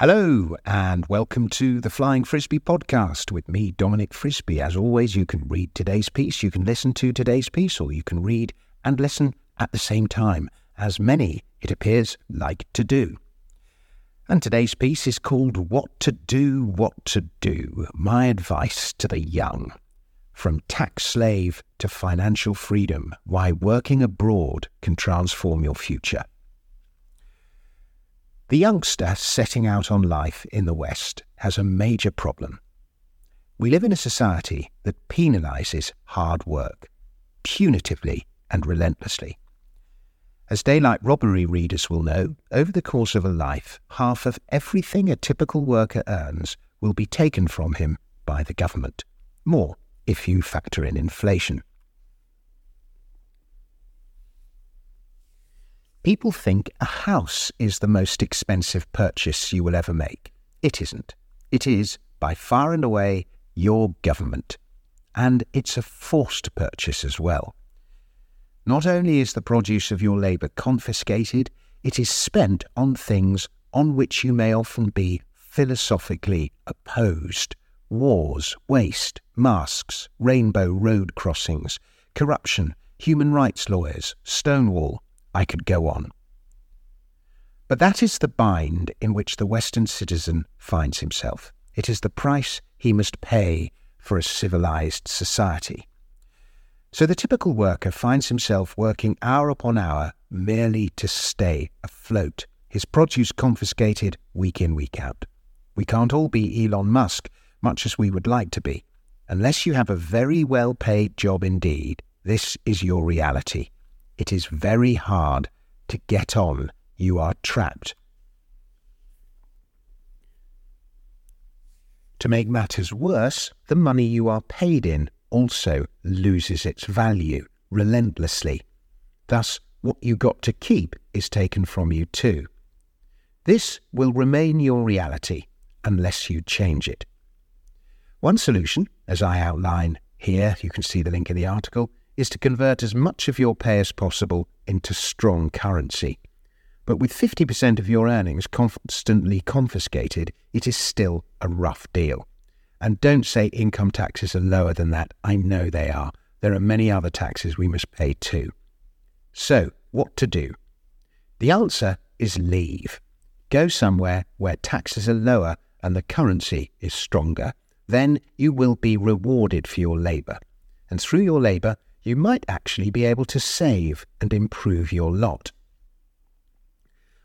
Hello, and welcome to the Flying Frisby podcast with me, Dominic Frisby. As always, you can read today's piece, you can listen to today's piece, or you can read and listen at the same time, as many, it appears, like to do. And today's piece is called What to Do, What to Do My Advice to the Young. From tax slave to financial freedom, why working abroad can transform your future. The youngster setting out on life in the West has a major problem. We live in a society that penalises hard work, punitively and relentlessly. As daylight robbery readers will know, over the course of a life, half of everything a typical worker earns will be taken from him by the government. More if you factor in inflation. People think a house is the most expensive purchase you will ever make. It isn't. It is, by far and away, your government. And it's a forced purchase as well. Not only is the produce of your labour confiscated, it is spent on things on which you may often be philosophically opposed wars, waste, masks, rainbow road crossings, corruption, human rights lawyers, Stonewall, I could go on. But that is the bind in which the Western citizen finds himself. It is the price he must pay for a civilized society. So the typical worker finds himself working hour upon hour merely to stay afloat, his produce confiscated week in, week out. We can't all be Elon Musk, much as we would like to be. Unless you have a very well paid job indeed, this is your reality. It is very hard to get on. You are trapped. To make matters worse, the money you are paid in also loses its value relentlessly. Thus, what you got to keep is taken from you too. This will remain your reality unless you change it. One solution, as I outline here, you can see the link in the article, is to convert as much of your pay as possible into strong currency. But with 50% of your earnings constantly confiscated, it is still a rough deal. And don't say income taxes are lower than that. I know they are. There are many other taxes we must pay too. So, what to do? The answer is leave. Go somewhere where taxes are lower and the currency is stronger. Then you will be rewarded for your labour. And through your labour, you might actually be able to save and improve your lot.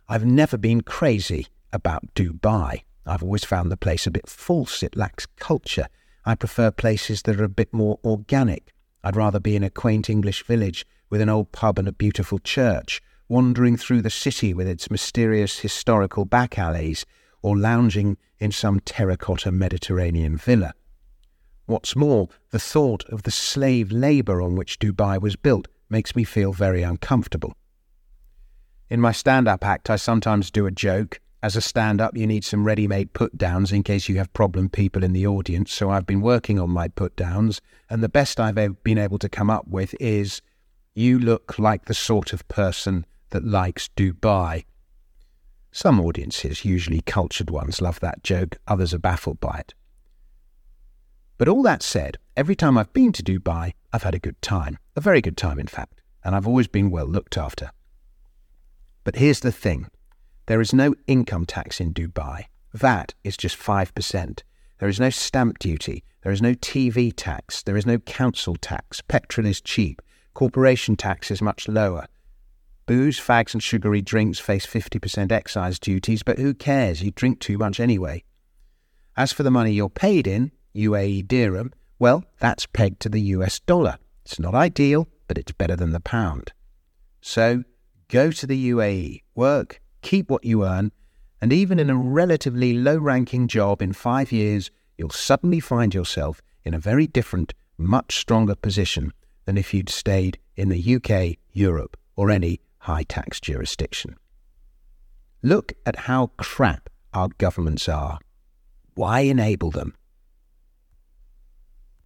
I've never been crazy about Dubai. I've always found the place a bit false. It lacks culture. I prefer places that are a bit more organic. I'd rather be in a quaint English village with an old pub and a beautiful church, wandering through the city with its mysterious historical back alleys, or lounging in some terracotta Mediterranean villa. What's more, the thought of the slave labour on which Dubai was built makes me feel very uncomfortable. In my stand up act, I sometimes do a joke. As a stand up, you need some ready made put downs in case you have problem people in the audience, so I've been working on my put downs, and the best I've been able to come up with is You look like the sort of person that likes Dubai. Some audiences, usually cultured ones, love that joke, others are baffled by it. But all that said, every time I've been to Dubai, I've had a good time. A very good time, in fact. And I've always been well looked after. But here's the thing there is no income tax in Dubai. VAT is just 5%. There is no stamp duty. There is no TV tax. There is no council tax. Petrol is cheap. Corporation tax is much lower. Booze, fags, and sugary drinks face 50% excise duties, but who cares? You drink too much anyway. As for the money you're paid in, UAE dirham, well, that's pegged to the US dollar. It's not ideal, but it's better than the pound. So go to the UAE, work, keep what you earn, and even in a relatively low ranking job in five years, you'll suddenly find yourself in a very different, much stronger position than if you'd stayed in the UK, Europe, or any high tax jurisdiction. Look at how crap our governments are. Why enable them?